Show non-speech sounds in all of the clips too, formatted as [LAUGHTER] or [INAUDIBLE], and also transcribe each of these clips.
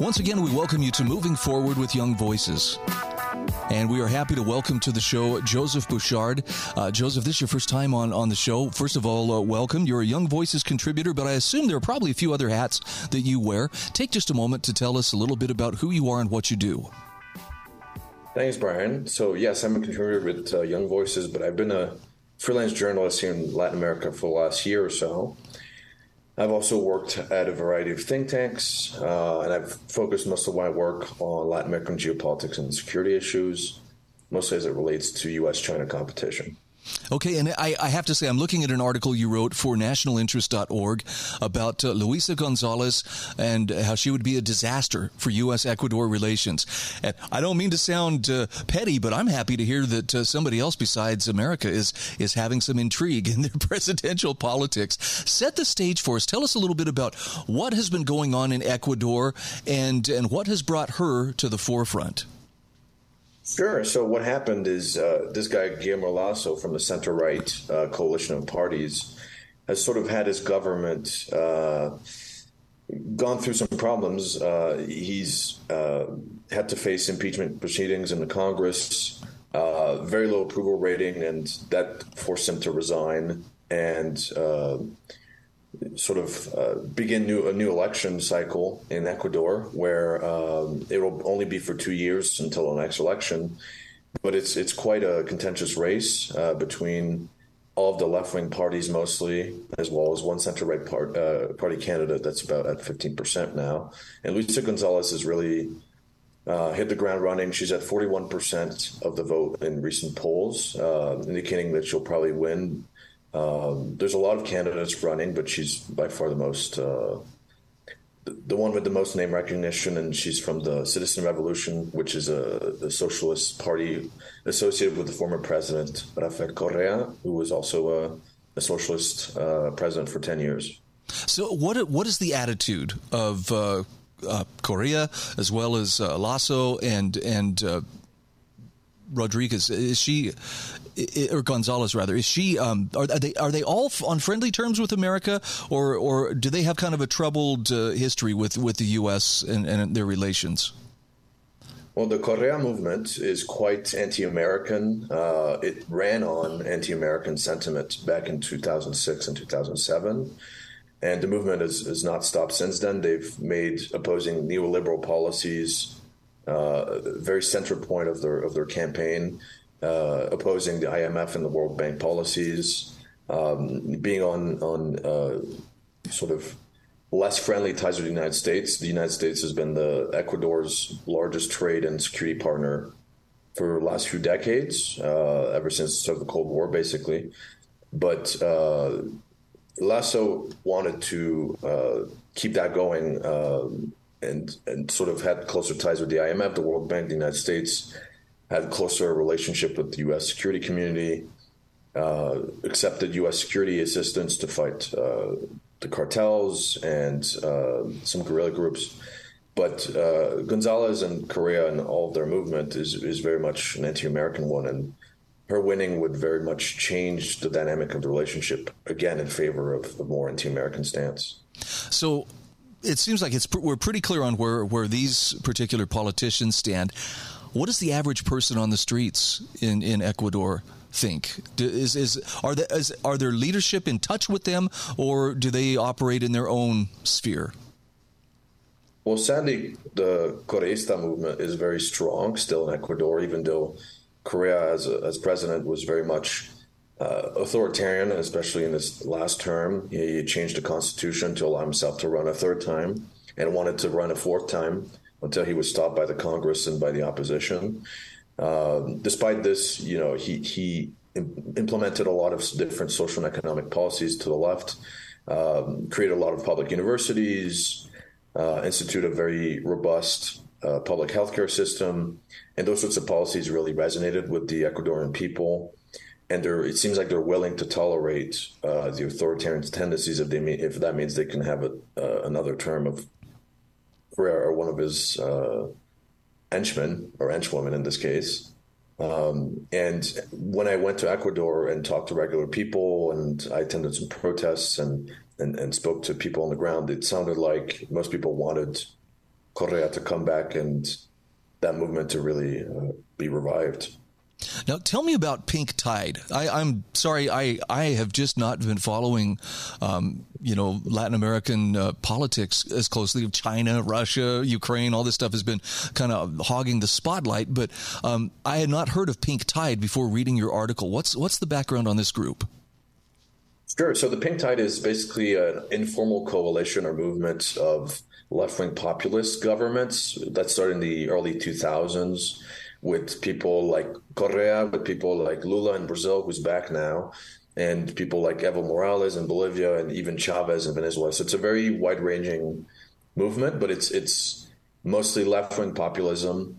Once again, we welcome you to Moving Forward with Young Voices. And we are happy to welcome to the show Joseph Bouchard. Uh, Joseph, this is your first time on, on the show. First of all, uh, welcome. You're a Young Voices contributor, but I assume there are probably a few other hats that you wear. Take just a moment to tell us a little bit about who you are and what you do. Thanks, Brian. So, yes, I'm a contributor with uh, Young Voices, but I've been a freelance journalist here in Latin America for the last year or so. I've also worked at a variety of think tanks, uh, and I've focused most of my work on Latin American geopolitics and security issues, mostly as it relates to U.S. China competition. Okay, and I, I, have to say, I'm looking at an article you wrote for nationalinterest.org about uh, Luisa Gonzalez and how she would be a disaster for U.S. Ecuador relations. And I don't mean to sound uh, petty, but I'm happy to hear that uh, somebody else besides America is, is having some intrigue in their [LAUGHS] presidential politics. Set the stage for us. Tell us a little bit about what has been going on in Ecuador and, and what has brought her to the forefront. Sure. So what happened is uh, this guy Guillermo Lasso from the center right uh, coalition of parties has sort of had his government uh, gone through some problems. Uh, he's uh, had to face impeachment proceedings in the Congress, uh, very low approval rating, and that forced him to resign. And sort of uh, begin new, a new election cycle in Ecuador, where um, it will only be for two years until the next election. But it's it's quite a contentious race uh, between all of the left wing parties, mostly, as well as one center right part, uh, party candidate that's about at fifteen percent now. And Luisa Gonzalez has really uh, hit the ground running. She's at 41% of the vote in recent polls, uh, indicating that she'll probably win um, there's a lot of candidates running, but she's by far the most, uh, the, one with the most name recognition, and she's from the Citizen Revolution, which is a, a socialist party associated with the former president Rafael Correa, who was also a, a socialist uh, president for ten years. So, what what is the attitude of uh, uh Correa as well as uh, Lasso and and uh, Rodriguez? Is she or Gonzalez rather? Is she? Um, are, they are they all on friendly terms with America, or or do they have kind of a troubled uh, history with with the U.S. and, and their relations? Well, the Correa movement is quite anti American. Uh, it ran on anti American sentiment back in 2006 and 2007. And the movement has, has not stopped since then. They've made opposing neoliberal policies uh, very central point of their of their campaign, uh, opposing the IMF and the World Bank policies, um, being on on uh, sort of less friendly ties with the United States. The United States has been the Ecuador's largest trade and security partner for the last few decades, uh, ever since sort of the Cold War, basically. But uh, Lasso wanted to uh, keep that going um, and and sort of had closer ties with the IMF, the World Bank, the United States, had a closer relationship with the U.S. security community, uh, accepted U.S. security assistance to fight uh, the cartels and uh, some guerrilla groups. But uh, Gonzalez and Correa and all of their movement is is very much an anti-American one, and her winning would very much change the dynamic of the relationship again in favor of a more anti-American stance. So it seems like it's we're pretty clear on where where these particular politicians stand. What does the average person on the streets in in Ecuador think? Is is are the, is, are their leadership in touch with them, or do they operate in their own sphere? Well, sadly, the Correista movement is very strong still in Ecuador, even though Correa, as, as president, was very much uh, authoritarian, especially in his last term. He changed the constitution to allow himself to run a third time and wanted to run a fourth time until he was stopped by the Congress and by the opposition. Um, despite this, you know, he he implemented a lot of different social and economic policies to the left, um, created a lot of public universities, uh, instituted a very robust uh, public healthcare system, and those sorts of policies really resonated with the Ecuadorian people and it seems like they're willing to tolerate uh, the authoritarian tendencies if they mean, if that means they can have a, uh, another term of or one of his uh, henchmen or henchwomen in this case. Um, and when I went to Ecuador and talked to regular people, and I attended some protests and, and, and spoke to people on the ground, it sounded like most people wanted Correa to come back and that movement to really uh, be revived. Now, tell me about Pink Tide. I, am sorry, I, I have just not been following, um, you know, Latin American uh, politics as closely. Of China, Russia, Ukraine, all this stuff has been kind of hogging the spotlight. But um, I had not heard of Pink Tide before reading your article. What's what's the background on this group? Sure. So the Pink Tide is basically an informal coalition or movement of left wing populist governments that started in the early 2000s with people like Correa, with people like Lula in Brazil, who's back now, and people like Evo Morales in Bolivia, and even Chavez in Venezuela. So it's a very wide ranging movement, but it's it's mostly left wing populism.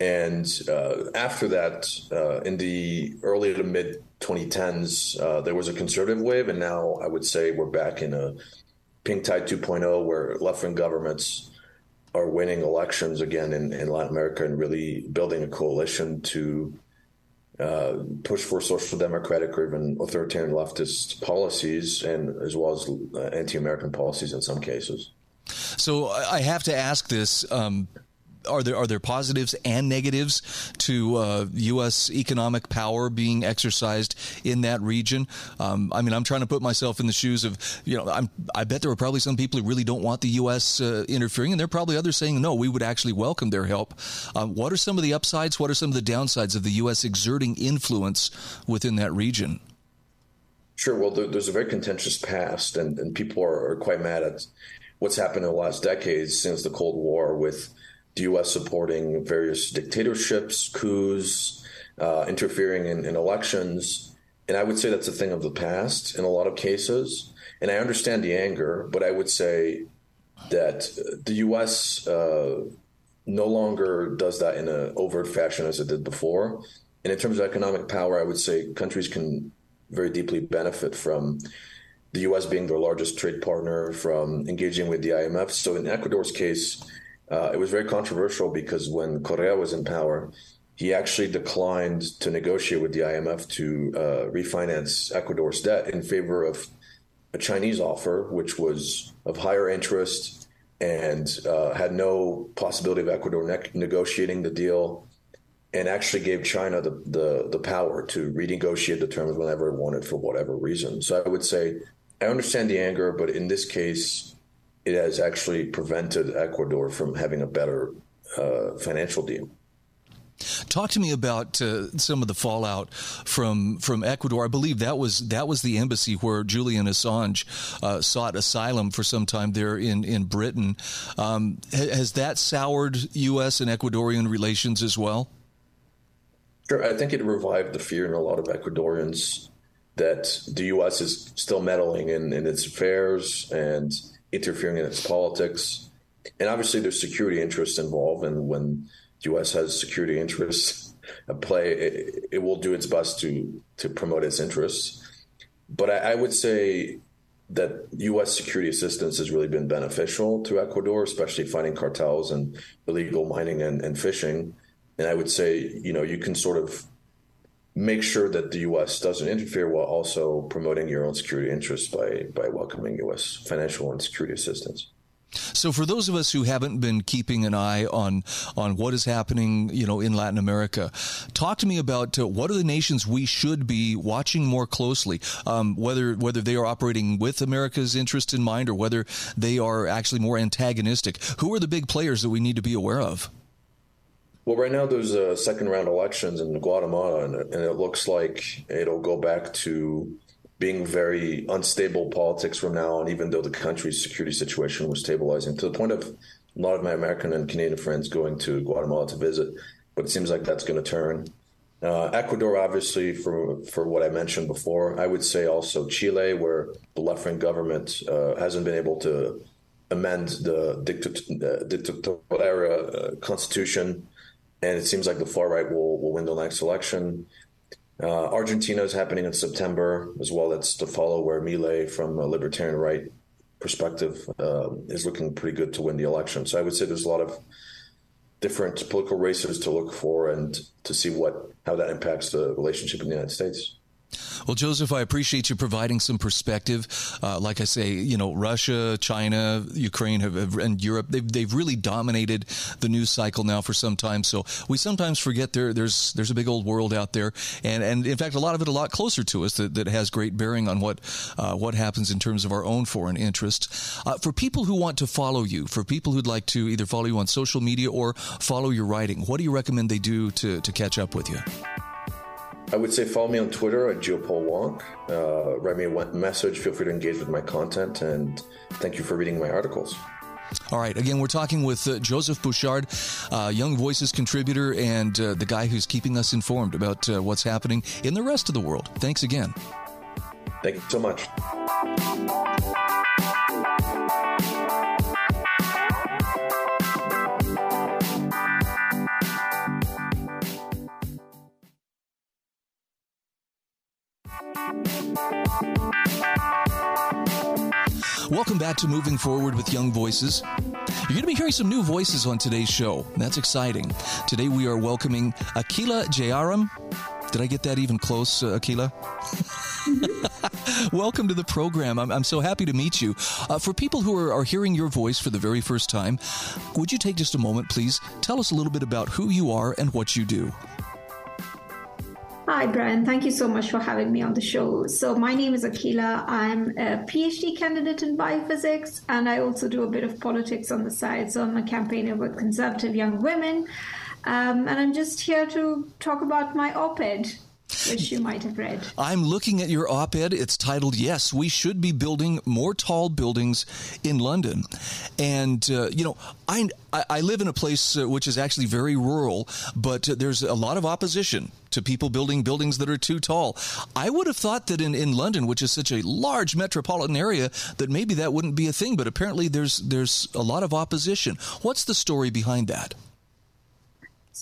And uh, after that, uh, in the early to mid 2010s, uh, there was a conservative wave, and now I would say we're back in a pink tide 2.0, where left wing governments are winning elections again in, in Latin America and really building a coalition to uh, push for social democratic or even authoritarian leftist policies, and as well as uh, anti-American policies in some cases. So I have to ask this. Um, are there are there positives and negatives to uh, U.S. economic power being exercised in that region? Um, I mean, I'm trying to put myself in the shoes of you know I'm, i bet there are probably some people who really don't want the U.S. Uh, interfering, and there are probably others saying no, we would actually welcome their help. Um, what are some of the upsides? What are some of the downsides of the U.S. exerting influence within that region? Sure. Well, there's a very contentious past, and, and people are, are quite mad at what's happened in the last decades since the Cold War with the U.S. supporting various dictatorships, coups, uh, interfering in, in, elections. And I would say that's a thing of the past in a lot of cases. And I understand the anger, but I would say that the U.S. Uh, no longer does that in an overt fashion as it did before. And in terms of economic power, I would say countries can very deeply benefit from the U.S. being their largest trade partner, from engaging with the IMF. So in Ecuador's case, uh, it was very controversial because when Correa was in power, he actually declined to negotiate with the IMF to uh, refinance Ecuador's debt in favor of a Chinese offer, which was of higher interest and uh, had no possibility of Ecuador ne- negotiating the deal, and actually gave China the, the the power to renegotiate the terms whenever it wanted for whatever reason. So I would say I understand the anger, but in this case, it has actually prevented Ecuador from having a better uh, financial deal. Talk to me about uh, some of the fallout from from Ecuador. I believe that was that was the embassy where Julian Assange uh, sought asylum for some time there in in Britain. Um, has that soured U.S. and Ecuadorian relations as well? Sure, I think it revived the fear in a lot of Ecuadorians that the U.S. is still meddling in, in its affairs and interfering in its politics. And obviously, there's security interests involved. And when the U.S. has security interests at play, it, it will do its best to to promote its interests. But I, I would say that U.S. security assistance has really been beneficial to Ecuador, especially fighting cartels and illegal mining and, and fishing. And I would say, you know, you can sort of make sure that the U.S. doesn't interfere while also promoting your own security interests by by welcoming U.S. financial and security assistance. So, for those of us who haven't been keeping an eye on on what is happening, you know, in Latin America, talk to me about uh, what are the nations we should be watching more closely. Um, whether whether they are operating with America's interest in mind or whether they are actually more antagonistic. Who are the big players that we need to be aware of? Well, right now there's a second round elections in Guatemala, and, and it looks like it'll go back to being very unstable politics from now on, even though the country's security situation was stabilizing to the point of a lot of my American and Canadian friends going to Guatemala to visit. But it seems like that's going to turn. Uh, Ecuador, obviously, for for what I mentioned before. I would say also Chile, where the left wing government uh, hasn't been able to amend the dictatorial era uh, constitution and it seems like the far right will will win the next election. Uh, Argentina is happening in September as well. That's to follow where Milei, from a libertarian right perspective, uh, is looking pretty good to win the election. So I would say there's a lot of different political races to look for and to see what how that impacts the relationship in the United States. Well, Joseph, I appreciate you providing some perspective. Uh, like I say, you know, Russia, China, Ukraine, have, have, and Europe, they've, they've really dominated the news cycle now for some time. So we sometimes forget there, there's there's a big old world out there, and and in fact, a lot of it a lot closer to us that, that has great bearing on what uh, what happens in terms of our own foreign interests. Uh, for people who want to follow you, for people who'd like to either follow you on social media or follow your writing, what do you recommend they do to to catch up with you? I would say follow me on Twitter at Geopol Wonk. Uh, write me a message. Feel free to engage with my content. And thank you for reading my articles. All right. Again, we're talking with uh, Joseph Bouchard, uh, Young Voices contributor, and uh, the guy who's keeping us informed about uh, what's happening in the rest of the world. Thanks again. Thank you so much. Welcome back to Moving Forward with Young Voices. You're going to be hearing some new voices on today's show. That's exciting. Today we are welcoming Akhila Jayaram. Did I get that even close, uh, Akhila? [LAUGHS] Welcome to the program. I'm, I'm, so happy to meet you. Uh, for people who are, are hearing your voice for the very first time, would you take just a moment, please? Tell us a little bit about who you are and what you do. Hi, Brian. Thank you so much for having me on the show. So, my name is Akhila. I'm a PhD candidate in biophysics, and I also do a bit of politics on the side. So, I'm a campaigner with conservative young women. Um, and I'm just here to talk about my op ed which you might have read. I'm looking at your op ed. It's titled, Yes, We Should Be Building More Tall Buildings in London. And, uh, you know, I, I live in a place uh, which is actually very rural, but uh, there's a lot of opposition to people building buildings that are too tall. I would have thought that in, in London, which is such a large metropolitan area, that maybe that wouldn't be a thing, but apparently there's, there's a lot of opposition. What's the story behind that?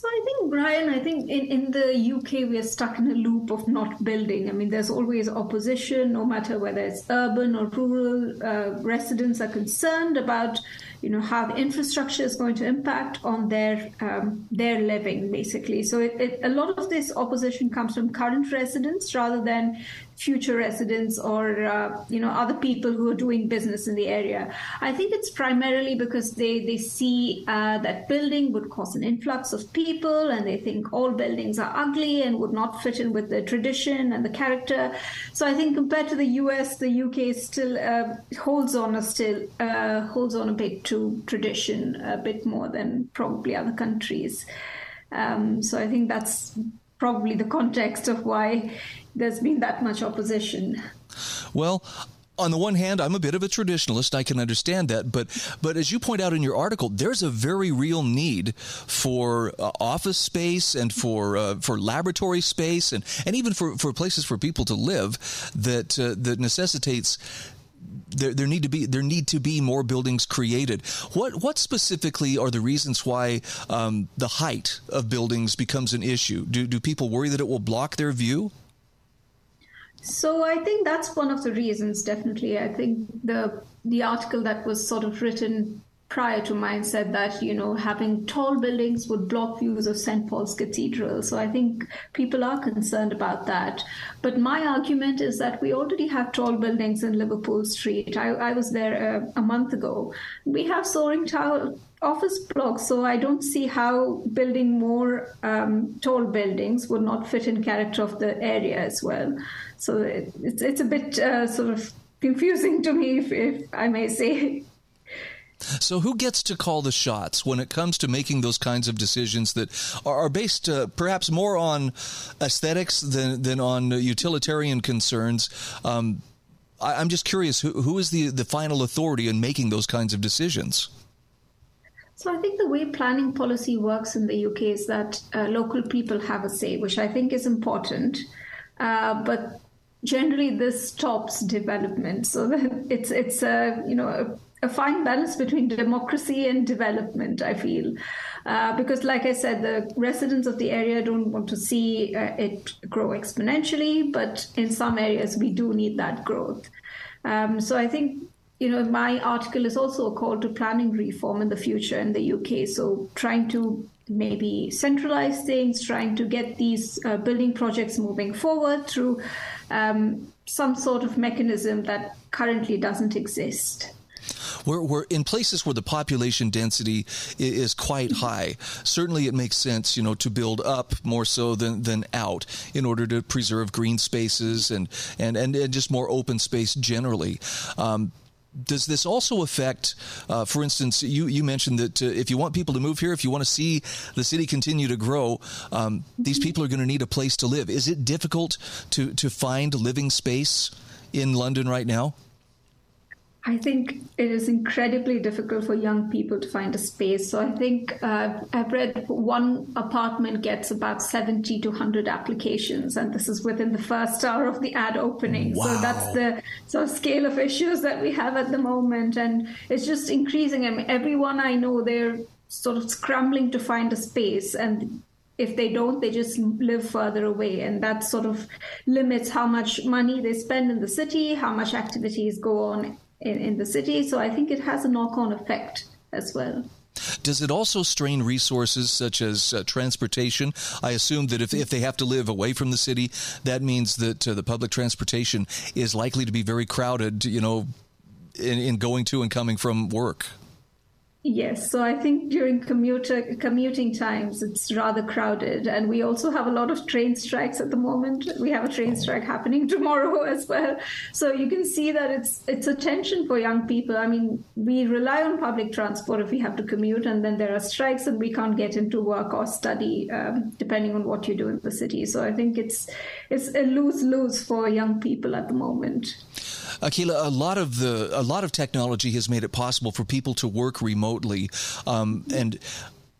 So I think, Brian, I think in, in the UK, we are stuck in a loop of not building. I mean, there's always opposition, no matter whether it's urban or rural. Uh, residents are concerned about, you know, how the infrastructure is going to impact on their um, their living, basically. So it, it, a lot of this opposition comes from current residents rather than future residents or uh, you know other people who are doing business in the area. I think it's primarily because they they see uh, that building would cause an influx of people, and they think all buildings are ugly and would not fit in with the tradition and the character. So I think compared to the U.S., the U.K. still uh, holds on a still uh, holds on a bit to tradition a bit more than probably other countries. Um, so I think that's probably the context of why there's been that much opposition. Well, on the one hand, I'm a bit of a traditionalist. I can understand that, but but as you point out in your article, there's a very real need for uh, office space and for uh, for laboratory space and, and even for, for places for people to live that uh, that necessitates there, there need to be there need to be more buildings created. What what specifically are the reasons why um, the height of buildings becomes an issue? Do do people worry that it will block their view? So I think that's one of the reasons. Definitely, I think the the article that was sort of written prior to mine said that you know having tall buildings would block views of St Paul's Cathedral. So I think people are concerned about that. But my argument is that we already have tall buildings in Liverpool Street. I, I was there uh, a month ago. We have soaring tower office blocks, so I don't see how building more um, tall buildings would not fit in character of the area as well. So it, it's it's a bit uh, sort of confusing to me, if, if I may say. [LAUGHS] So, who gets to call the shots when it comes to making those kinds of decisions that are, based uh, perhaps more on aesthetics than, than on utilitarian concerns? Um, I, am just curious who, who is the, the final authority in making those kinds of decisions? So, I think the way planning policy works in the UK is that uh, local people have a say, which I think is important. Uh, but generally, this stops development. So, [LAUGHS] it's, it's a, you know, a fine balance between democracy and development, I feel. Uh, because, like I said, the residents of the area don't want to see uh, it grow exponentially, but in some areas we do need that growth. Um, so I think you know, my article is also a call to planning reform in the future in the UK. So trying to maybe centralize things, trying to get these uh, building projects moving forward through um, some sort of mechanism that currently doesn't exist. We're, we're, in places where the population density is quite high. Certainly, it makes sense, you know, to build up more so than, than out in order to preserve green spaces and, and, and, and just more open space generally. Um, does this also affect, uh, for instance, you, you mentioned that uh, if you want people to move here, if you want to see the city continue to grow, um, these people are going to need a place to live. Is it difficult to, to find living space in London right now? I think it is incredibly difficult for young people to find a space. So I think uh, I've read one apartment gets about 70 to 100 applications, and this is within the first hour of the ad opening. Wow. So that's the sort of scale of issues that we have at the moment. And it's just increasing. I mean, everyone I know, they're sort of scrambling to find a space. And if they don't, they just live further away. And that sort of limits how much money they spend in the city, how much activities go on in, in the city. So I think it has a knock on effect as well. Does it also strain resources such as uh, transportation? I assume that if, if they have to live away from the city, that means that uh, the public transportation is likely to be very crowded, you know, in, in going to and coming from work. Yes, so I think during commuter commuting times it's rather crowded, and we also have a lot of train strikes at the moment. We have a train strike happening [LAUGHS] tomorrow as well, so you can see that it's it's a tension for young people. I mean, we rely on public transport if we have to commute, and then there are strikes, and we can't get into work or study um, depending on what you do in the city. So I think it's it's a lose lose for young people at the moment. Akhila, a lot of the a lot of technology has made it possible for people to work remotely, um, and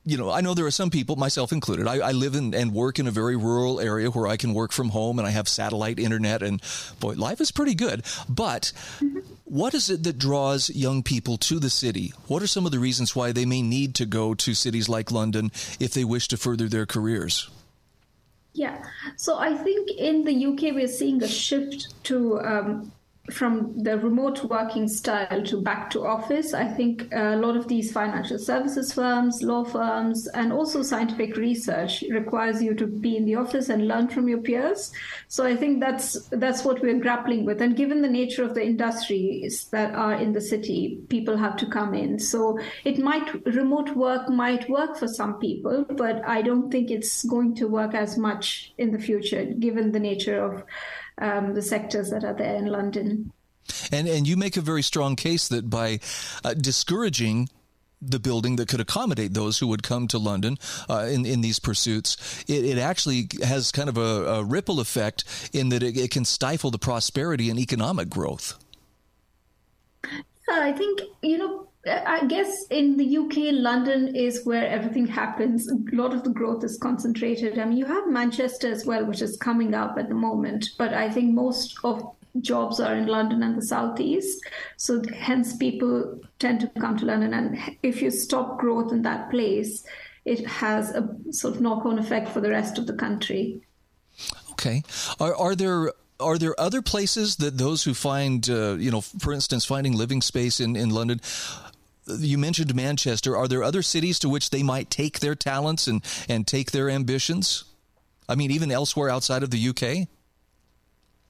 you know, I know there are some people, myself included. I, I live in, and work in a very rural area where I can work from home and I have satellite internet, and boy, life is pretty good. But what is it that draws young people to the city? What are some of the reasons why they may need to go to cities like London if they wish to further their careers? Yeah, so I think in the UK we're seeing a shift to um, from the remote working style to back to office, I think a lot of these financial services firms, law firms, and also scientific research requires you to be in the office and learn from your peers. So I think that's that's what we're grappling with. And given the nature of the industries that are in the city, people have to come in. So it might remote work might work for some people, but I don't think it's going to work as much in the future, given the nature of um, the sectors that are there in London. And and you make a very strong case that by uh, discouraging the building that could accommodate those who would come to London uh, in in these pursuits, it, it actually has kind of a, a ripple effect in that it, it, can stifle the prosperity and economic growth. I think you know I guess in the UK, London is where everything happens. A lot of the growth is concentrated. I mean, you have Manchester as well, which is coming up at the moment, but I think most of jobs are in London and the southeast. So hence people tend to come to London. And if you stop growth in that place, it has a sort of knock on effect for the rest of the country. Okay. Are, are there are there other places that those who find, uh, you know, for instance, finding living space in, in London, you mentioned Manchester. Are there other cities to which they might take their talents and, and take their ambitions? I mean, even elsewhere outside of the UK?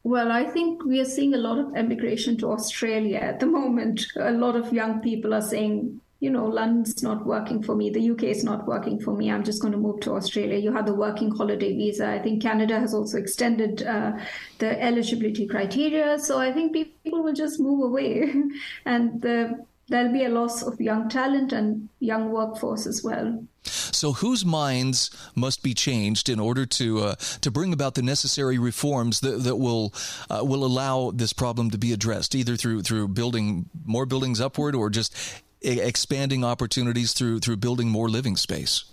Well, I think we are seeing a lot of emigration to Australia at the moment. A lot of young people are saying, you know, London's not working for me. The UK is not working for me. I'm just going to move to Australia. You have the working holiday visa. I think Canada has also extended uh, the eligibility criteria. So I think people will just move away. [LAUGHS] and the there'll be a loss of young talent and young workforce as well. So, whose minds must be changed in order to uh, to bring about the necessary reforms that, that will uh, will allow this problem to be addressed, either through through building more buildings upward or just expanding opportunities through through building more living space?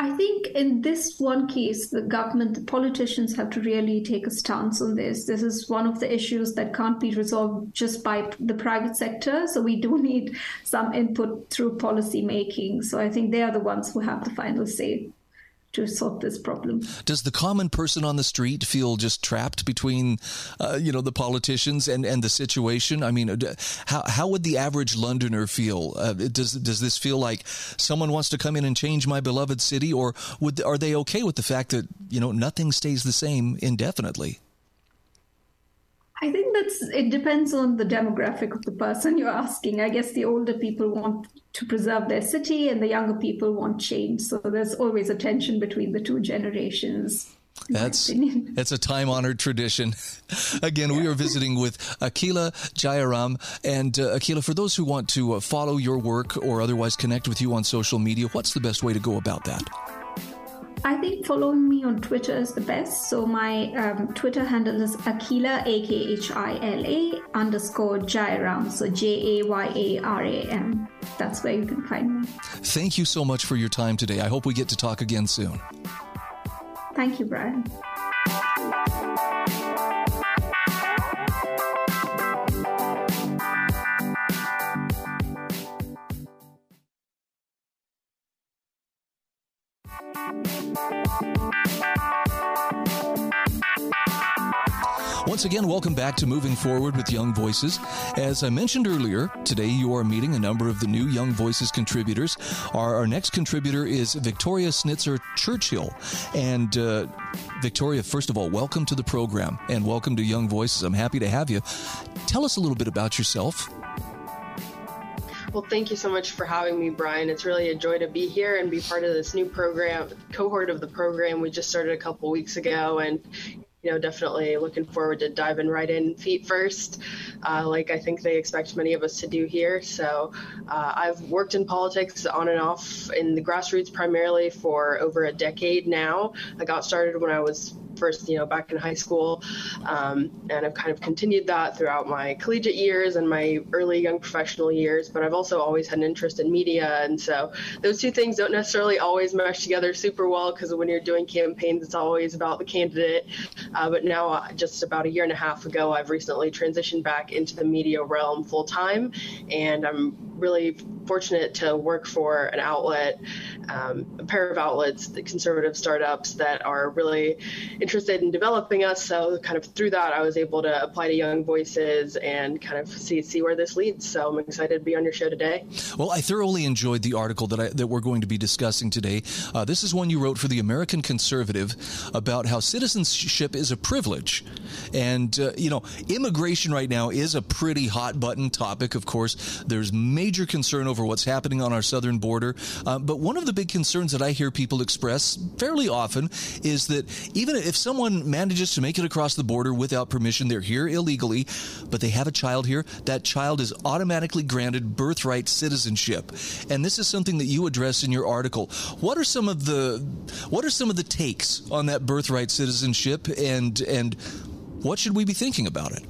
I think in this one case, the government, the politicians have to really take a stance on this. This is one of the issues that can't be resolved just by the private sector. So we do [LAUGHS] need some input through policy making. So I think they are the ones who have the final say. To sort this problem. Does the common person on the street feel just trapped between, uh, you know, the politicians and, and the situation? I mean, uh, how how would the average Londoner feel? Uh, does does this feel like someone wants to come in and change my beloved city, or would are they okay with the fact that you know nothing stays the same indefinitely? I think that's it depends on the demographic of the person you're asking. I guess the older people want to preserve their city and the younger people want change. So there's always a tension between the two generations. That's that's a time honored tradition. [LAUGHS] Again, we are visiting with Akhila Jayaram. And uh, Akhila, for those who want to uh, follow your work or otherwise connect with you on social media, what's the best way to go about that? I think following me on Twitter is the best. So my um, Twitter handle is Akhila, A K H I L A underscore Jayaram. So J A Y A R A M. That's where you can find me. Thank you so much for your time today. I hope we get to talk again soon. Thank you, Brian. Once again, welcome back to Moving Forward with Young Voices. As I mentioned earlier, today you are meeting a number of the new Young Voices contributors. Our, our next contributor is Victoria Snitzer Churchill. And uh, Victoria, first of all, welcome to the program and welcome to Young Voices. I'm happy to have you. Tell us a little bit about yourself. Well, thank you so much for having me, Brian. It's really a joy to be here and be part of this new program, cohort of the program we just started a couple weeks ago. And you know, definitely looking forward to diving right in feet first, uh, like I think they expect many of us to do here. So uh, I've worked in politics on and off in the grassroots primarily for over a decade now. I got started when I was first, you know, back in high school. Um, and I've kind of continued that throughout my collegiate years and my early young professional years. But I've also always had an interest in media. And so those two things don't necessarily always mesh together super well because when you're doing campaigns, it's always about the candidate. Uh, but now, uh, just about a year and a half ago, I've recently transitioned back into the media realm full time. And I'm really fortunate to work for an outlet, um, a pair of outlets, the conservative startups that are really interested in developing us. So kind of through that, I was able to apply to Young Voices and kind of see see where this leads. So I'm excited to be on your show today. Well, I thoroughly enjoyed the article that I, that we're going to be discussing today. Uh, this is one you wrote for the American Conservative about how citizenship is a privilege, and uh, you know immigration right now is a pretty hot button topic. Of course, there's major concern over what's happening on our southern border, uh, but one of the big concerns that I hear people express fairly often is that even someone manages to make it across the border without permission, they're here illegally, but they have a child here, that child is automatically granted birthright citizenship. And this is something that you address in your article. What are some of the what are some of the takes on that birthright citizenship and and what should we be thinking about it?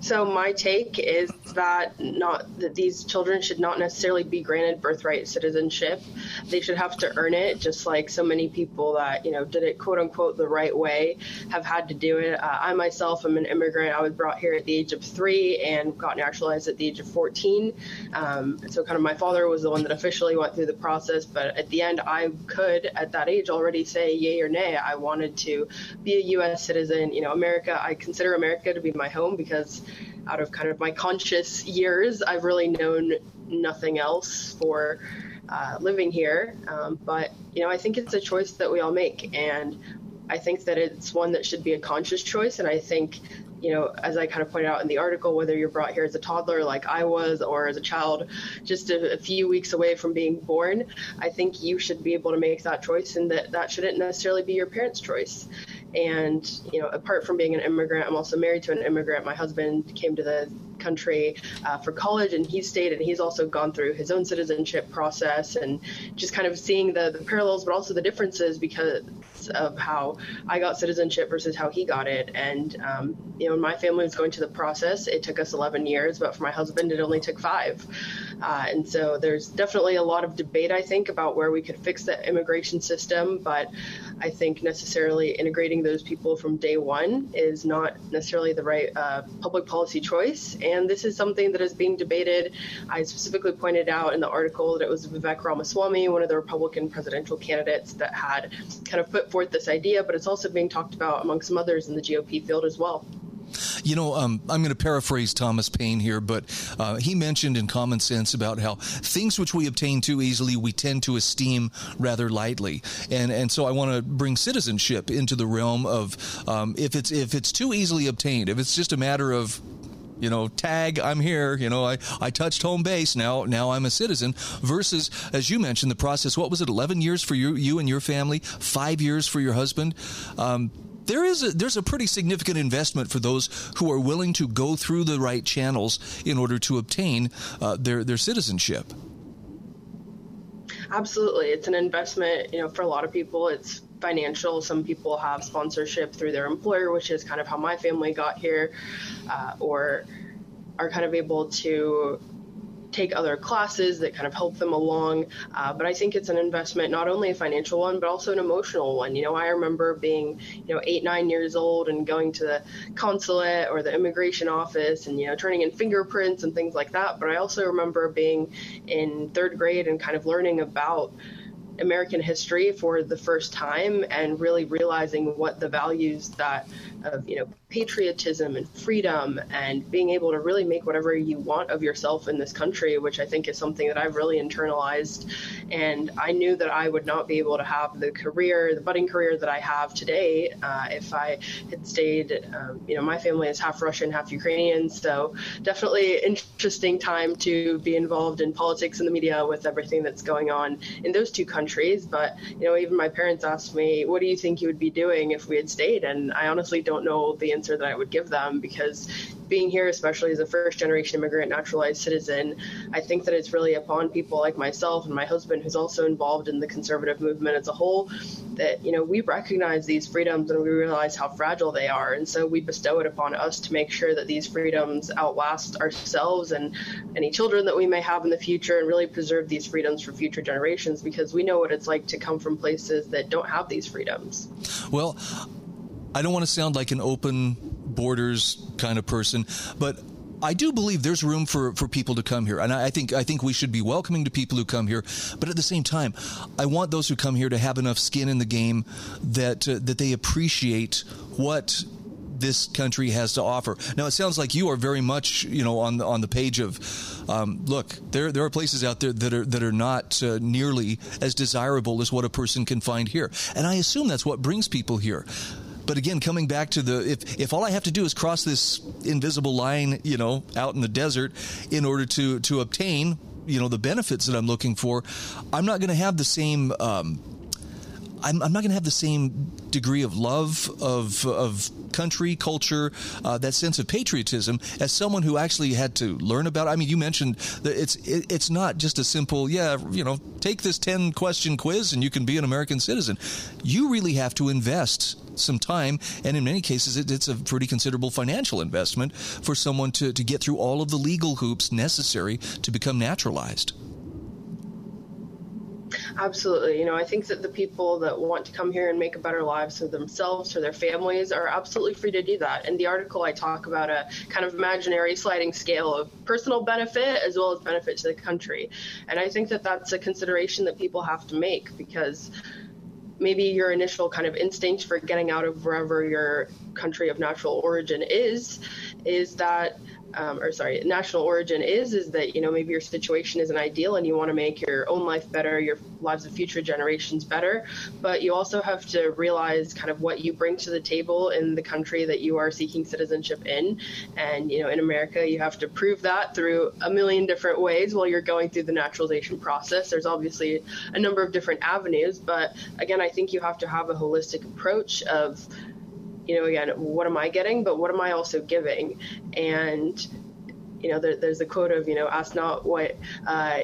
So my take is that not that these children should not necessarily be granted birthright citizenship. They should have to earn it, just like so many people that you know did it quote unquote the right way have had to do it. Uh, I myself am an immigrant. I was brought here at the age of three and got naturalized at the age of 14. Um, so kind of my father was the one that officially went through the process, but at the end I could at that age already say yay or nay. I wanted to be a U.S. citizen. You know, America. I consider America to be my home because out of kind of my conscious years, I've really known nothing else for uh, living here. Um, but, you know, I think it's a choice that we all make. And I think that it's one that should be a conscious choice. And I think, you know, as I kind of pointed out in the article, whether you're brought here as a toddler like I was or as a child just a, a few weeks away from being born, I think you should be able to make that choice and that that shouldn't necessarily be your parents' choice. And, you know, apart from being an immigrant, I'm also married to an immigrant. My husband came to the country uh, for college and he stayed and he's also gone through his own citizenship process and just kind of seeing the, the parallels, but also the differences because of how I got citizenship versus how he got it. And, um, you know, my family was going to the process. It took us 11 years, but for my husband, it only took five. Uh, and so there's definitely a lot of debate, I think, about where we could fix the immigration system. But I think necessarily integrating those people from day one is not necessarily the right uh, public policy choice. And this is something that is being debated. I specifically pointed out in the article that it was Vivek Ramaswamy, one of the Republican presidential candidates, that had kind of put forth this idea, but it's also being talked about among some others in the GOP field as well. You know, um, I'm going to paraphrase Thomas Paine here, but uh, he mentioned in Common Sense about how things which we obtain too easily we tend to esteem rather lightly, and and so I want to bring citizenship into the realm of um, if it's if it's too easily obtained, if it's just a matter of you know, tag, I'm here, you know, I, I touched home base, now now I'm a citizen, versus, as you mentioned, the process, what was it, 11 years for you, you and your family, five years for your husband? Um, there is a, there's a pretty significant investment for those who are willing to go through the right channels in order to obtain uh, their their citizenship. Absolutely, it's an investment. You know, for a lot of people, it's financial. Some people have sponsorship through their employer, which is kind of how my family got here, uh, or are kind of able to take other classes that kind of help them along. Uh, but I think it's an investment, not only a financial one, but also an emotional one. You know, I remember being, you know, eight, nine years old and going to the consulate or the immigration office and, you know, turning in fingerprints and things like that. But I also remember being in third grade and kind of learning about American history for the first time and really realizing what the values that of you know patriotism and freedom and being able to really make whatever you want of yourself in this country, which I think is something that I've really internalized. And I knew that I would not be able to have the career, the budding career that I have today, uh, if I had stayed. Um, you know, my family is half Russian, half Ukrainian, so definitely interesting time to be involved in politics and the media with everything that's going on in those two countries. But you know, even my parents asked me, "What do you think you would be doing if we had stayed?" And I honestly don't know the answer that I would give them because being here, especially as a first generation immigrant naturalized citizen, I think that it's really upon people like myself and my husband, who's also involved in the conservative movement as a whole, that, you know, we recognize these freedoms and we realize how fragile they are. And so we bestow it upon us to make sure that these freedoms outlast ourselves and any children that we may have in the future and really preserve these freedoms for future generations because we know what it's like to come from places that don't have these freedoms. Well, I don't want to sound like an open borders kind of person, but I do believe there's room for, for people to come here, and I think I think we should be welcoming to people who come here. But at the same time, I want those who come here to have enough skin in the game that uh, that they appreciate what this country has to offer. Now, it sounds like you are very much, you know, on the, on the page of, um, look, there there are places out there that are that are not uh, nearly as desirable as what a person can find here, and I assume that's what brings people here. But again, coming back to the if if all I have to do is cross this invisible line, you know, out in the desert in order to to obtain you know the benefits that I'm looking for, I'm not going to have the same. Um, I'm, I'm, not going to have the same degree of love of of country, culture, uh, that sense of patriotism as someone who actually had to learn about. It. I mean, you mentioned that it's it, it's not just a simple, yeah, you know, take this ten question quiz and you can be an American citizen. You really have to invest some time, and in many cases, it, it's a pretty considerable financial investment for someone to, to get through all of the legal hoops necessary to become naturalized. Absolutely. You know, I think that the people that want to come here and make a better lives for themselves, for their families, are absolutely free to do that. In the article, I talk about a kind of imaginary sliding scale of personal benefit as well as benefit to the country. And I think that that's a consideration that people have to make because maybe your initial kind of instinct for getting out of wherever your country of natural origin is is that um, or sorry, national origin is, is that, you know, maybe your situation isn't ideal and you want to make your own life better, your lives of future generations better. But you also have to realize kind of what you bring to the table in the country that you are seeking citizenship in. And, you know, in America, you have to prove that through a million different ways while you're going through the naturalization process. There's obviously a number of different avenues. But again, I think you have to have a holistic approach of, you know, again, what am I getting, but what am I also giving? And, you know, there, there's a quote of, you know, ask not what, uh,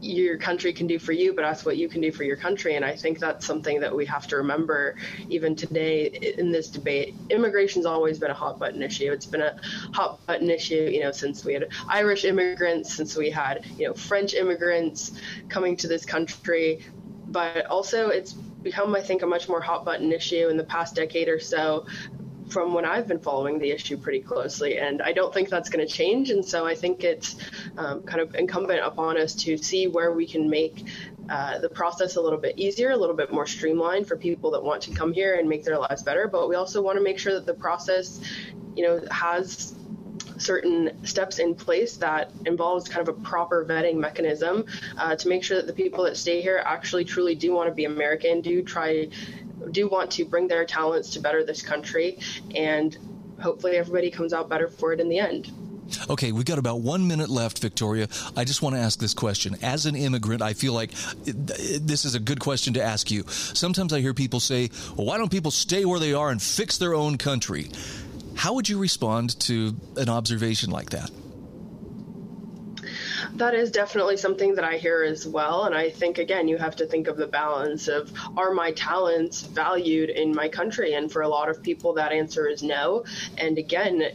your country can do for you, but ask what you can do for your country. And I think that's something that we have to remember even today in this debate. Immigration's always been a hot button issue. It's been a hot button issue, you know, since we had Irish immigrants, since we had, you know, French immigrants coming to this country. But also, it's become, I think, a much more hot button issue in the past decade or so from when I've been following the issue pretty closely. And I don't think that's going to change. And so I think it's um, kind of incumbent upon us to see where we can make uh, the process a little bit easier, a little bit more streamlined for people that want to come here and make their lives better. But we also want to make sure that the process, you know, has certain steps in place that involves kind of a proper vetting mechanism uh, to make sure that the people that stay here actually truly do want to be American, do try do want to bring their talents to better this country, and hopefully everybody comes out better for it in the end. Okay, we've got about one minute left, Victoria. I just want to ask this question. As an immigrant, I feel like this is a good question to ask you. Sometimes I hear people say, well, why don't people stay where they are and fix their own country? How would you respond to an observation like that? that is definitely something that I hear as well. And I think, again, you have to think of the balance of are my talents valued in my country? And for a lot of people, that answer is no. And again,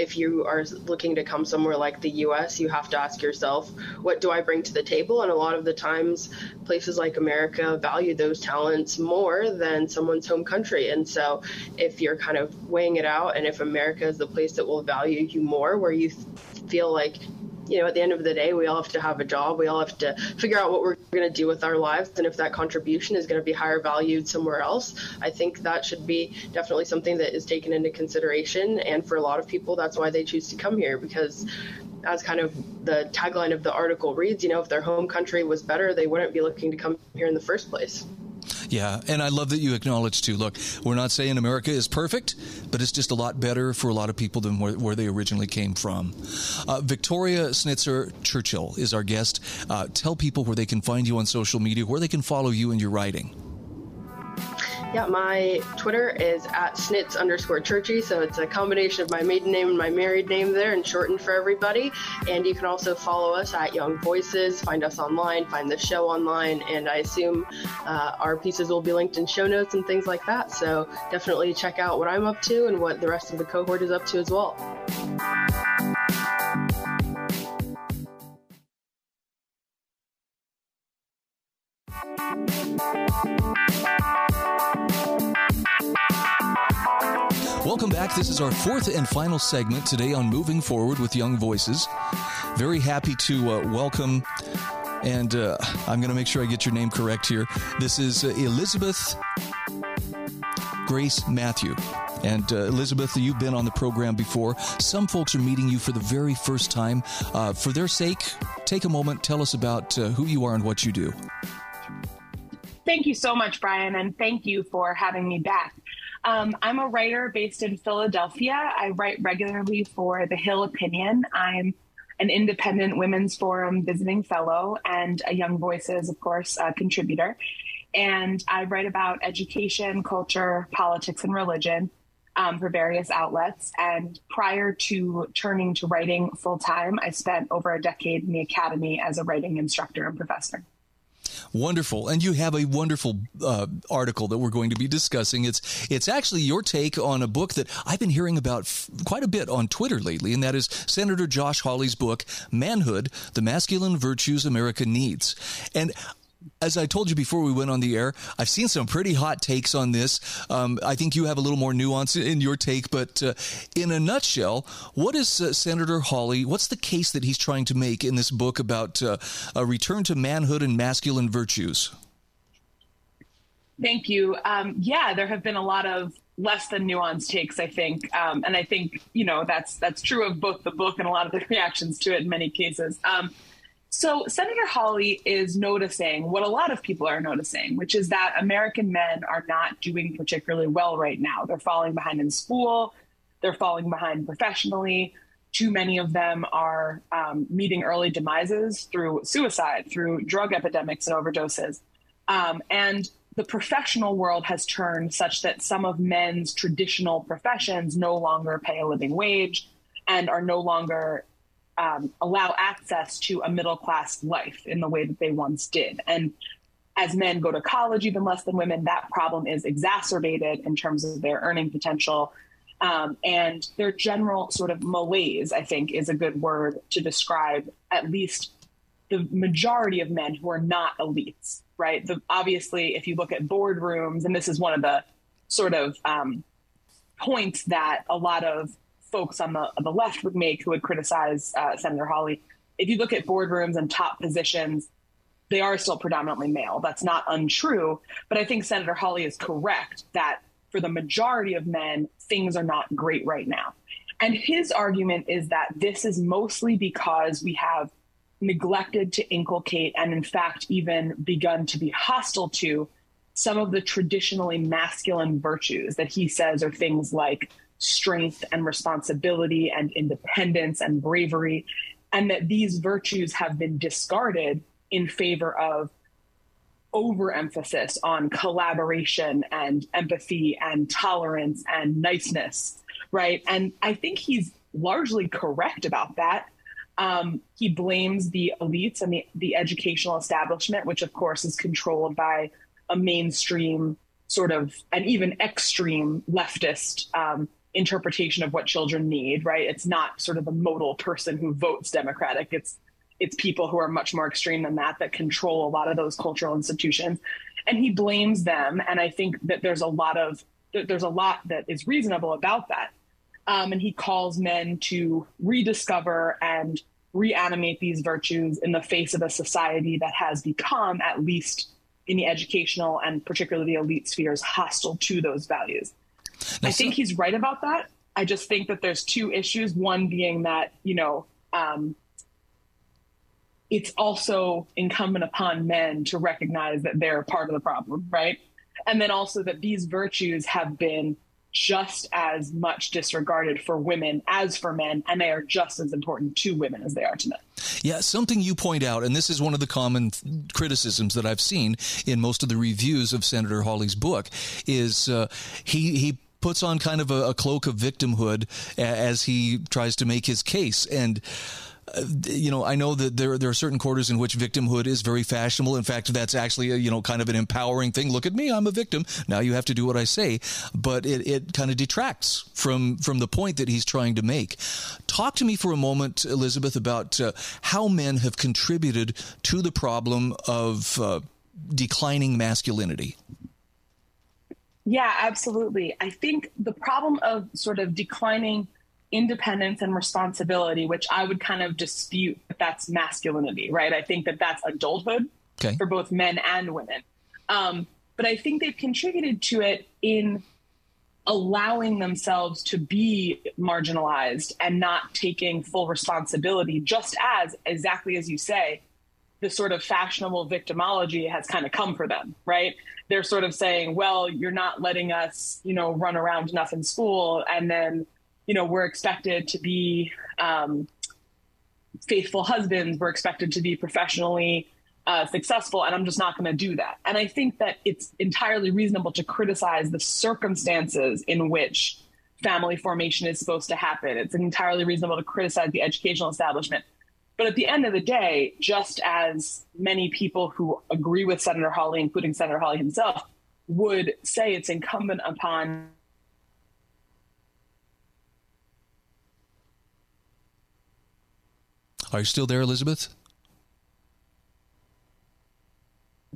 if you are looking to come somewhere like the US, you have to ask yourself, what do I bring to the table? And a lot of the times, places like America value those talents more than someone's home country. And so, if you're kind of weighing it out, and if America is the place that will value you more, where you feel like you know, at the end of the day, we all have to have a job. We all have to figure out what we're going to do with our lives. And if that contribution is going to be higher valued somewhere else, I think that should be definitely something that is taken into consideration. And for a lot of people, that's why they choose to come here because as kind of the tagline of the article reads, you know, if their home country was better, they wouldn't be looking to come here in the first place. Yeah, and I love that you acknowledge too. Look, we're not saying America is perfect, but it's just a lot better for a lot of people than where, where they originally came from. Uh, Victoria Snitzer Churchill is our guest. Uh, tell people where they can find you on social media, where they can follow you and your writing. Yeah, my Twitter is at snitz underscore churchy. So it's a combination of my maiden name and my married name there and shortened for everybody. And you can also follow us at Young Voices, find us online, find the show online. And I assume uh, our pieces will be linked in show notes and things like that. So definitely check out what I'm up to and what the rest of the cohort is up to as well. Welcome back. This is our fourth and final segment today on Moving Forward with Young Voices. Very happy to uh, welcome, and uh, I'm going to make sure I get your name correct here. This is uh, Elizabeth Grace Matthew. And uh, Elizabeth, you've been on the program before. Some folks are meeting you for the very first time. Uh, for their sake, take a moment, tell us about uh, who you are and what you do. Thank you so much, Brian, and thank you for having me back. Um, I'm a writer based in Philadelphia. I write regularly for The Hill Opinion. I'm an independent Women's Forum visiting fellow and a Young Voices, of course, uh, contributor. And I write about education, culture, politics, and religion um, for various outlets. And prior to turning to writing full time, I spent over a decade in the academy as a writing instructor and professor. Wonderful, and you have a wonderful uh, article that we're going to be discussing. It's it's actually your take on a book that I've been hearing about f- quite a bit on Twitter lately, and that is Senator Josh Hawley's book, "Manhood: The Masculine Virtues America Needs." And as I told you before we went on the air, I've seen some pretty hot takes on this. Um, I think you have a little more nuance in your take, but uh, in a nutshell, what is uh, Senator Hawley? What's the case that he's trying to make in this book about uh, a return to manhood and masculine virtues? Thank you. Um, yeah, there have been a lot of less than nuanced takes, I think, um, and I think you know that's that's true of both the book and a lot of the [LAUGHS] reactions to it in many cases. So, Senator Hawley is noticing what a lot of people are noticing, which is that American men are not doing particularly well right now. They're falling behind in school, they're falling behind professionally. Too many of them are um, meeting early demises through suicide, through drug epidemics and overdoses. Um, and the professional world has turned such that some of men's traditional professions no longer pay a living wage and are no longer um, allow access to a middle class life in the way that they once did. And as men go to college even less than women, that problem is exacerbated in terms of their earning potential. Um, and their general sort of malaise, I think, is a good word to describe at least the majority of men who are not elites, right? The, obviously, if you look at boardrooms, and this is one of the sort of um, points that a lot of folks on the, the left would make who would criticize uh, Senator Hawley. If you look at boardrooms and top positions, they are still predominantly male. That's not untrue. But I think Senator Hawley is correct that for the majority of men, things are not great right now. And his argument is that this is mostly because we have neglected to inculcate and, in fact, even begun to be hostile to some of the traditionally masculine virtues that he says are things like strength and responsibility and independence and bravery, and that these virtues have been discarded in favor of overemphasis on collaboration and empathy and tolerance and niceness, right? And I think he's largely correct about that. Um, he blames the elites and the, the educational establishment, which of course is controlled by a mainstream sort of an even extreme leftist um, interpretation of what children need, right? It's not sort of the modal person who votes Democratic. It's it's people who are much more extreme than that that control a lot of those cultural institutions and he blames them and i think that there's a lot of there's a lot that is reasonable about that um, and he calls men to rediscover and reanimate these virtues in the face of a society that has become at least in the educational and particularly the elite spheres hostile to those values now, i think so- he's right about that i just think that there's two issues one being that you know um, it's also incumbent upon men to recognize that they're part of the problem, right? And then also that these virtues have been just as much disregarded for women as for men, and they are just as important to women as they are to men. Yeah, something you point out, and this is one of the common criticisms that I've seen in most of the reviews of Senator Hawley's book, is uh, he he puts on kind of a, a cloak of victimhood as he tries to make his case, and you know, I know that there there are certain quarters in which victimhood is very fashionable. In fact, that's actually a, you know kind of an empowering thing. Look at me, I'm a victim. Now you have to do what I say, but it, it kind of detracts from from the point that he's trying to make. Talk to me for a moment, Elizabeth, about uh, how men have contributed to the problem of uh, declining masculinity. Yeah, absolutely. I think the problem of sort of declining independence and responsibility, which I would kind of dispute that that's masculinity, right? I think that that's adulthood okay. for both men and women. Um, but I think they've contributed to it in allowing themselves to be marginalized and not taking full responsibility, just as, exactly as you say, the sort of fashionable victimology has kind of come for them, right? They're sort of saying, well, you're not letting us, you know, run around enough in school. And then you know, we're expected to be um, faithful husbands. We're expected to be professionally uh, successful, and I'm just not going to do that. And I think that it's entirely reasonable to criticize the circumstances in which family formation is supposed to happen. It's entirely reasonable to criticize the educational establishment. But at the end of the day, just as many people who agree with Senator Hawley, including Senator Hawley himself, would say it's incumbent upon Are you still there, Elizabeth?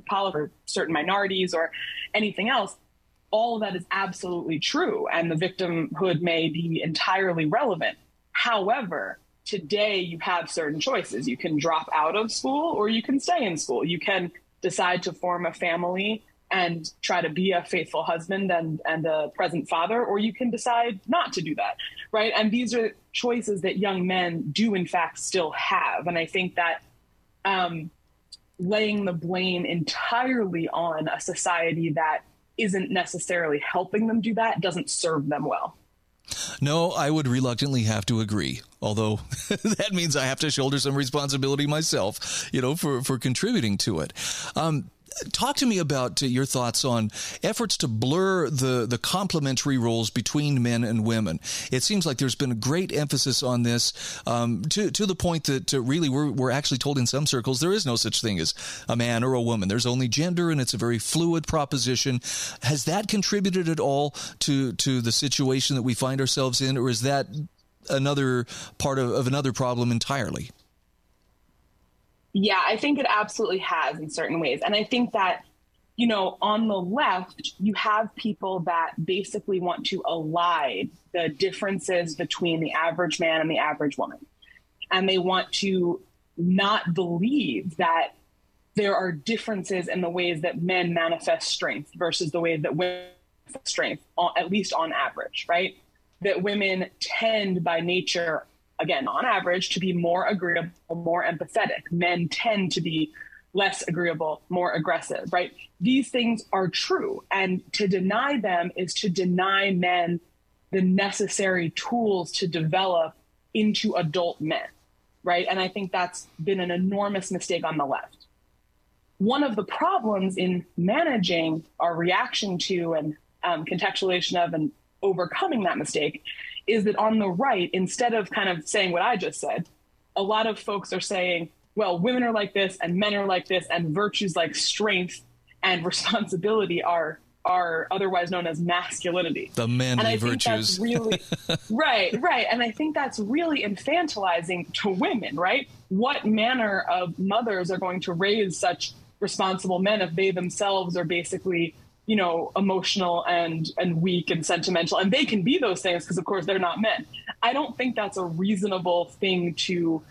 For certain minorities or anything else, all of that is absolutely true, and the victimhood may be entirely relevant. However, today you have certain choices. You can drop out of school or you can stay in school. You can decide to form a family and try to be a faithful husband and, and a present father, or you can decide not to do that, right? And these are choices that young men do, in fact, still have. And I think that um, laying the blame entirely on a society that isn't necessarily helping them do that doesn't serve them well. No, I would reluctantly have to agree. Although [LAUGHS] that means I have to shoulder some responsibility myself, you know, for, for contributing to it. Um, talk to me about uh, your thoughts on efforts to blur the, the complementary roles between men and women. It seems like there's been a great emphasis on this um, to, to the point that uh, really we're, we're actually told in some circles there is no such thing as a man or a woman. There's only gender, and it's a very fluid proposition. Has that contributed at all to, to the situation that we find ourselves in, or is that another part of, of another problem entirely? Yeah, I think it absolutely has in certain ways. And I think that, you know, on the left, you have people that basically want to elide the differences between the average man and the average woman. And they want to not believe that there are differences in the ways that men manifest strength versus the way that women strength, at least on average, right? That women tend by nature again, on average, to be more agreeable, more empathetic. Men tend to be less agreeable, more aggressive, right? These things are true. And to deny them is to deny men the necessary tools to develop into adult men, right? And I think that's been an enormous mistake on the left. One of the problems in managing our reaction to and um, contextualization of and overcoming that mistake is that on the right, instead of kind of saying what I just said, a lot of folks are saying, well, women are like this and men are like this, and virtues like strength and [LAUGHS] responsibility are are otherwise known as masculinity. The manly virtues. [LAUGHS] really right, right. And I think that's really infantilizing to women, right? What manner of mothers are going to raise such responsible men if they themselves are basically you know emotional and and weak and sentimental. And they can be those things because of course they're not men. I don't think that's a reasonable thing to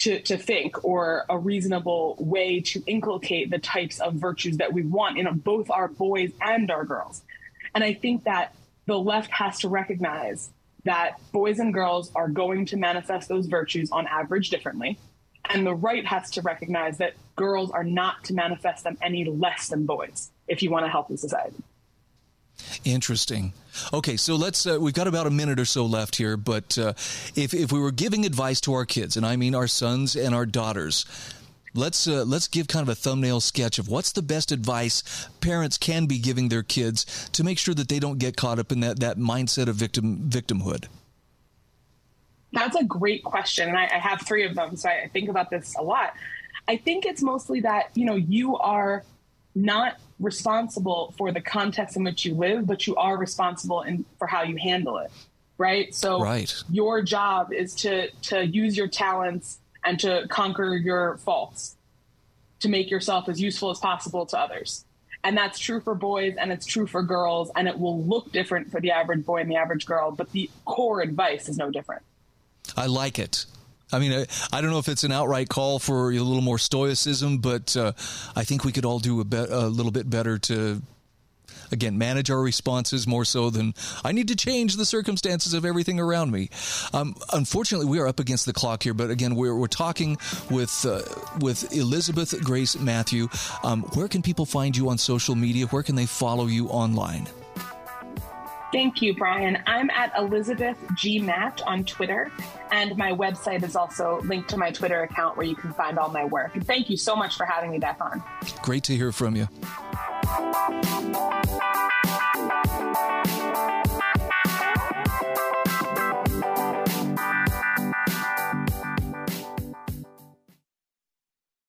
to, to think or a reasonable way to inculcate the types of virtues that we want in both our boys and our girls. And i think that the left has to recognize that boys and girls are going to manifest those virtues on average differently. And the right has to recognize that girls are not to manifest them any less than boys if you want a healthy society. Interesting. Okay, so let's. Uh, we've got about a minute or so left here, but uh, if if we were giving advice to our kids, and I mean our sons and our daughters, let's uh, let's give kind of a thumbnail sketch of what's the best advice parents can be giving their kids to make sure that they don't get caught up in that that mindset of victim victimhood. That's a great question, and I, I have three of them, so I think about this a lot. I think it's mostly that you know you are not responsible for the context in which you live, but you are responsible in, for how you handle it. Right. So right. your job is to to use your talents and to conquer your faults, to make yourself as useful as possible to others. And that's true for boys and it's true for girls, and it will look different for the average boy and the average girl, but the core advice is no different. I like it. I mean, I, I, don't know if it's an outright call for a little more stoicism, but uh, I think we could all do a, be- a little bit better to, again, manage our responses more so than I need to change the circumstances of everything around me. Um, unfortunately, we are up against the clock here, but again, we're, we're talking with uh, with Elizabeth Grace Matthew. Um, where can people find you on social media? Where can they follow you online? Thank you, Brian. I'm at Elizabeth G. Matt on Twitter, and my website is also linked to my Twitter account where you can find all my work. Thank you so much for having me back on. Great to hear from you.